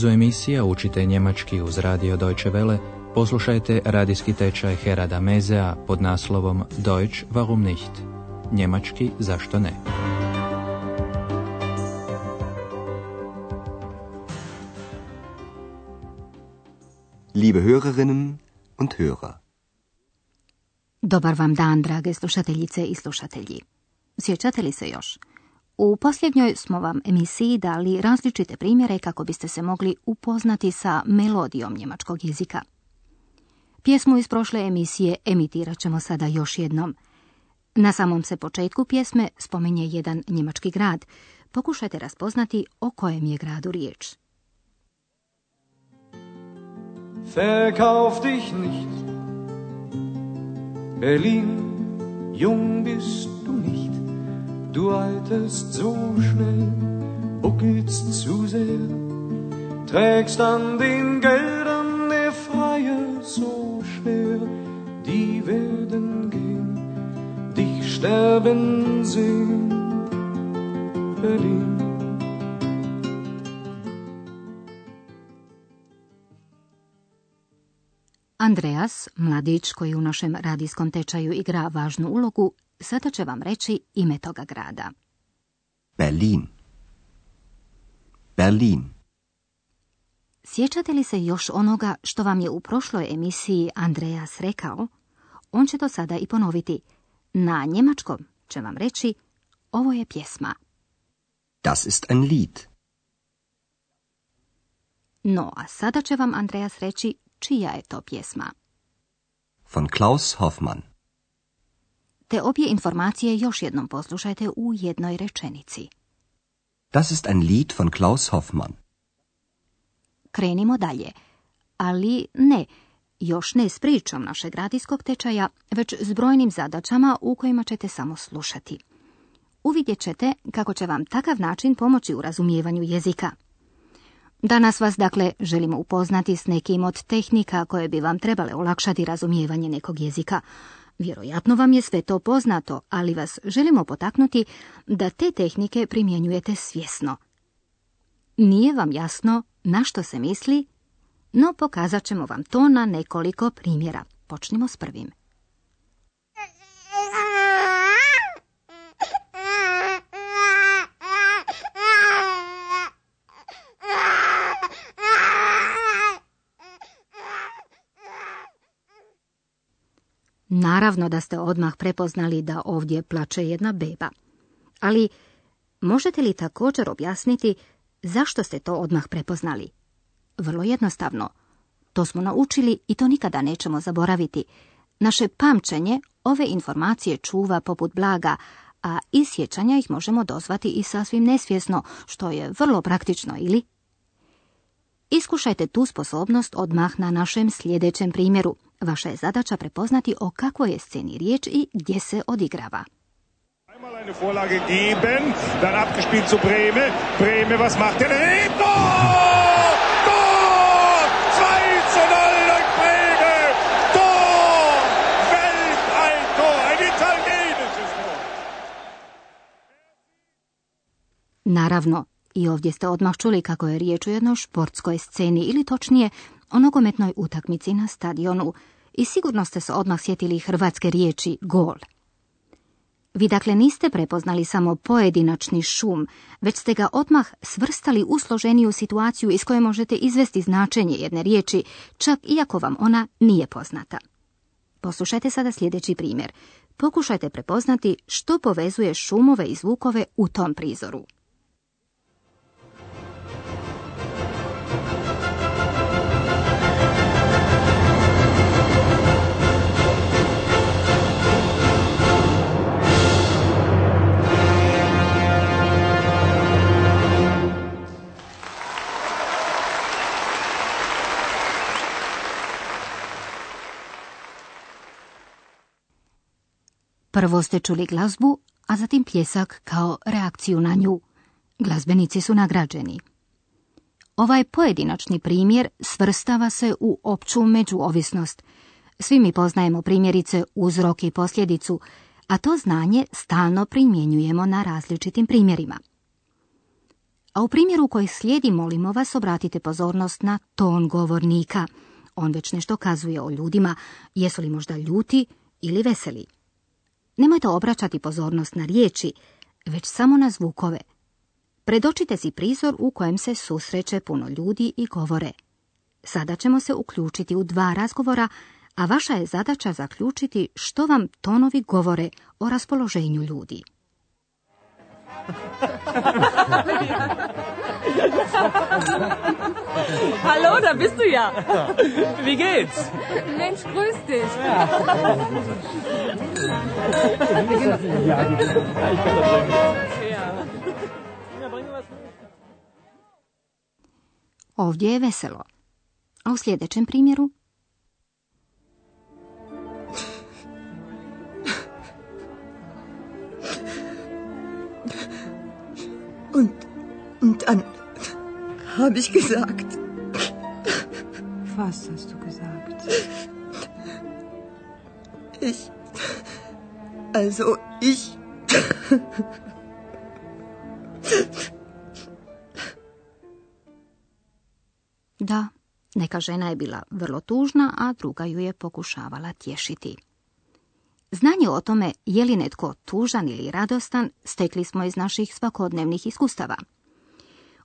nizu emisija Učite njemački uz radio Deutsche Welle poslušajte radijski tečaj Herada Mezea pod naslovom Deutsch warum nicht? Njemački zašto ne? Liebe Hörerinnen und Hörer. Dobar vam dan, drage slušateljice i slušatelji. Sjećate li se još? U posljednjoj smo vam emisiji dali različite primjere kako biste se mogli upoznati sa melodijom njemačkog jezika. Pjesmu iz prošle emisije emitirat ćemo sada još jednom. Na samom se početku pjesme spominje jedan njemački grad. Pokušajte raspoznati o kojem je gradu riječ. Verkauf dich nicht, Berlin, jung bist du nicht. Du alterst so schnell, buckelst zu sehr, trägst an den Geldern der Freie so schwer, die werden gehen, dich sterben sehen, Berlin. Andreas, mladić koji u našem radijskom tečaju igra važnu ulogu, sada će vam reći ime toga grada. Berlin. Berlin. Sjećate li se još onoga što vam je u prošloj emisiji Andreas rekao? On će to sada i ponoviti. Na njemačkom će vam reći ovo je pjesma. Das ist ein Lied. No, a sada će vam Andreas reći čija je to pjesma. Von Klaus Hoffmann. Te obje informacije još jednom poslušajte u jednoj rečenici. Das ist ein Lied von Klaus Hoffmann. Krenimo dalje. Ali ne, još ne s pričom našeg radijskog tečaja, već s brojnim zadaćama u kojima ćete samo slušati. Uvidjet ćete kako će vam takav način pomoći u razumijevanju jezika. Danas vas dakle želimo upoznati s nekim od tehnika koje bi vam trebale olakšati razumijevanje nekog jezika. Vjerojatno vam je sve to poznato, ali vas želimo potaknuti da te tehnike primjenjujete svjesno. Nije vam jasno na što se misli, no pokazat ćemo vam to na nekoliko primjera. Počnimo s prvim. Naravno da ste odmah prepoznali da ovdje plače jedna beba. Ali možete li također objasniti zašto ste to odmah prepoznali? Vrlo jednostavno. To smo naučili i to nikada nećemo zaboraviti. Naše pamćenje ove informacije čuva poput blaga, a iz sjećanja ih možemo dozvati i sasvim nesvjesno, što je vrlo praktično, ili? Iskušajte tu sposobnost odmah na našem sljedećem primjeru. Vaša je zadaća prepoznati o kakvoj je sceni riječ i gdje se odigrava. Einmal eine Vorlage geben, dann abgespielt zu Breme. Breme, was macht er? Tor! Tor! 2 zu 0 durch Breme! Tor! Welt ein Tor! Ein italienisches Tor! Naravno, i ovdje ste odmah čuli kako je riječ o jednoj športskoj sceni ili točnije o nogometnoj utakmici na stadionu i sigurno ste se odmah sjetili hrvatske riječi gol. Vi dakle niste prepoznali samo pojedinačni šum, već ste ga odmah svrstali u složeniju situaciju iz koje možete izvesti značenje jedne riječi, čak iako vam ona nije poznata. Poslušajte sada sljedeći primjer. Pokušajte prepoznati što povezuje šumove i zvukove u tom prizoru. Prvo ste čuli glazbu, a zatim pljesak kao reakciju na nju. Glazbenici su nagrađeni. Ovaj pojedinačni primjer svrstava se u opću međuovisnost. Svi mi poznajemo primjerice uzrok i posljedicu, a to znanje stalno primjenjujemo na različitim primjerima. A u primjeru koji slijedi molimo vas obratite pozornost na ton govornika. On već nešto kazuje o ljudima, jesu li možda ljuti ili veseli. Nemojte obraćati pozornost na riječi, već samo na zvukove. Predočite si prizor u kojem se susreće puno ljudi i govore. Sada ćemo se uključiti u dva razgovora, a vaša je zadaća zaključiti što vam tonovi govore o raspoloženju ljudi. Hallo, da bist du ja. Wie geht's? Mensch, grüß dich. Ovdje je veselo. A u sljedećem primjeru Und, habe ich gesagt, Was hast du gesagt? ich, also ich, Da, neka žena je bila vrlo tužna, a druga ju je pokušavala tješiti. Znanje o tome je li netko tužan ili radostan stekli smo iz naših svakodnevnih iskustava.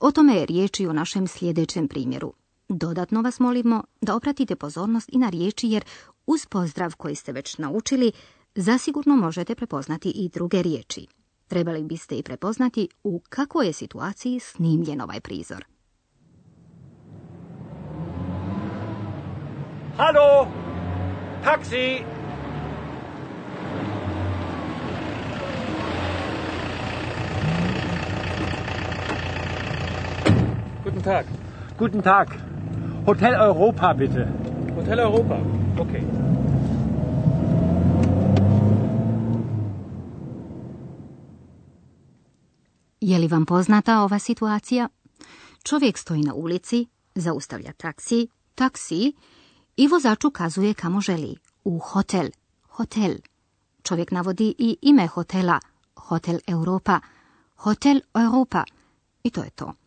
O tome je riječi u našem sljedećem primjeru. Dodatno vas molimo da obratite pozornost i na riječi jer uz pozdrav koji ste već naučili zasigurno možete prepoznati i druge riječi. Trebali biste i prepoznati u kakvoj je situaciji snimljen ovaj prizor. Hallo? Taxi! Guten Tag. Guten Tag. Hotel Europa, bitte. Hotel Europa. Okay. Je li vam poznata ova situacija? Čovjek stoji na ulici, zaustavlja taksi, taksi i vozač ukazuje kamo želi. U hotel, hotel. Čovjek navodi i ime hotela, Hotel Europa, Hotel Europa. I to je to.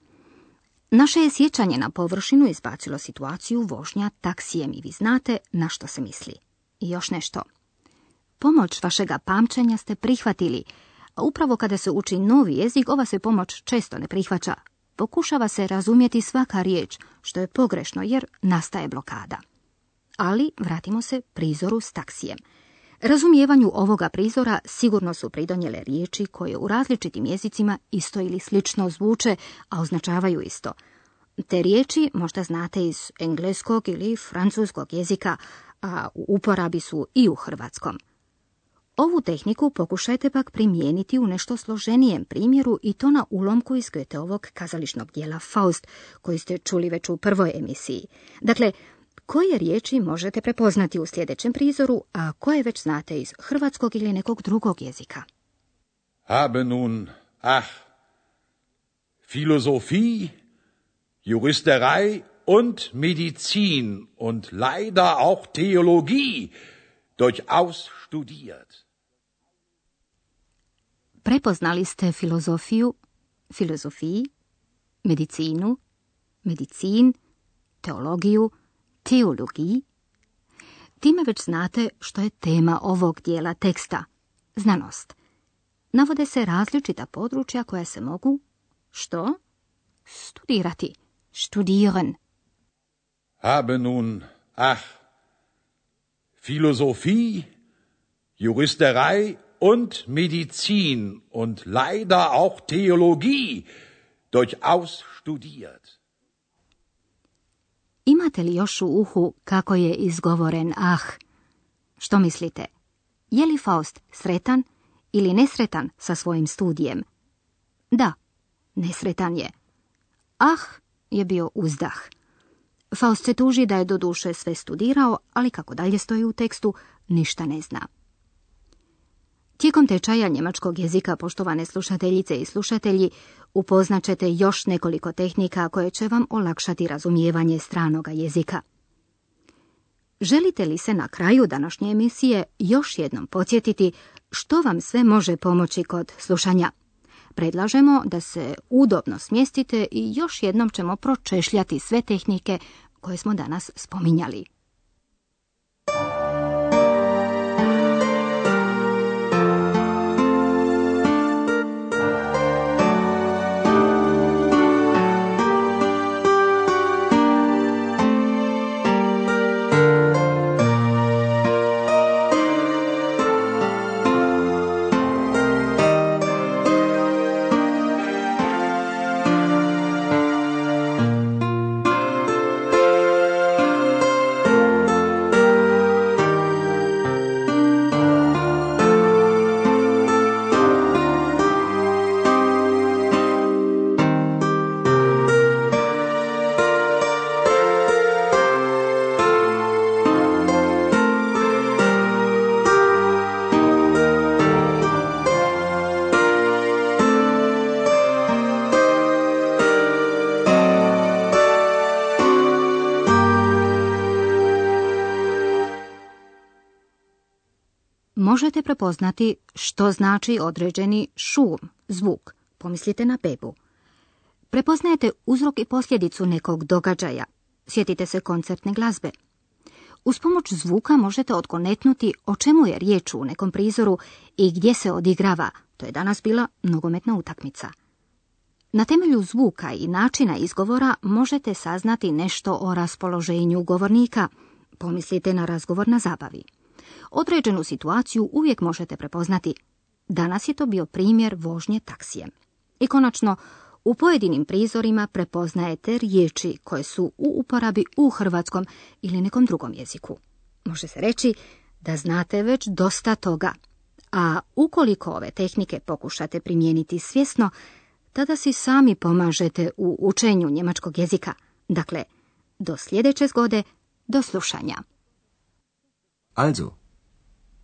Naše je sjećanje na površinu izbacilo situaciju vožnja taksijem i vi znate na što se misli. I još nešto. Pomoć vašega pamćenja ste prihvatili, a upravo kada se uči novi jezik, ova se pomoć često ne prihvaća. Pokušava se razumjeti svaka riječ, što je pogrešno jer nastaje blokada. Ali vratimo se prizoru s taksijem. Razumijevanju ovoga prizora sigurno su pridonjele riječi koje u različitim jezicima isto ili slično zvuče, a označavaju isto. Te riječi možda znate iz engleskog ili francuskog jezika, a u uporabi su i u hrvatskom. Ovu tehniku pokušajte pak primijeniti u nešto složenijem primjeru i to na ulomku iz ovog kazališnog dijela Faust, koji ste čuli već u prvoj emisiji. Dakle, koje riječi možete prepoznati u sljedećem prizoru, a koje već znate iz hrvatskog ili nekog drugog jezika? Habe nun, ach, Philosophie, Juristerei und Medizin und leider auch Theologie durchaus studiert. Prepoznali ste filozofiju, filozofiji, medicinu, medicin, teologiju, teologiji, time već znate što je tema ovog dijela teksta, znanost. Navode se različita područja koja se mogu, što? Studirati, studieren. Habe nun, ach, Philosophie, Juristerei und Medizin und leider auch Theologie durchaus studiert. Imate li još u uhu kako je izgovoren ah? Što mislite? Je li Faust sretan ili nesretan sa svojim studijem? Da, nesretan je. Ah je bio uzdah. Faust se tuži da je do duše sve studirao, ali kako dalje stoji u tekstu, ništa ne zna. Tijekom tečaja njemačkog jezika, poštovane slušateljice i slušatelji, upoznaćete još nekoliko tehnika koje će vam olakšati razumijevanje stranoga jezika. Želite li se na kraju današnje emisije još jednom podsjetiti što vam sve može pomoći kod slušanja? Predlažemo da se udobno smjestite i još jednom ćemo pročešljati sve tehnike koje smo danas spominjali. Možete prepoznati što znači određeni šum, zvuk. Pomislite na bebu. Prepoznajete uzrok i posljedicu nekog događaja. Sjetite se koncertne glazbe. Uz pomoć zvuka možete odkonetnuti o čemu je riječ u nekom prizoru i gdje se odigrava. To je danas bila nogometna utakmica. Na temelju zvuka i načina izgovora možete saznati nešto o raspoloženju govornika. Pomislite na razgovor na zabavi. Određenu situaciju uvijek možete prepoznati. Danas je to bio primjer vožnje taksijem. I konačno, u pojedinim prizorima prepoznajete riječi koje su u uporabi u hrvatskom ili nekom drugom jeziku. Može se reći da znate već dosta toga, a ukoliko ove tehnike pokušate primijeniti svjesno, tada si sami pomažete u učenju njemačkog jezika. Dakle, do sljedeće zgode, do slušanja. Also,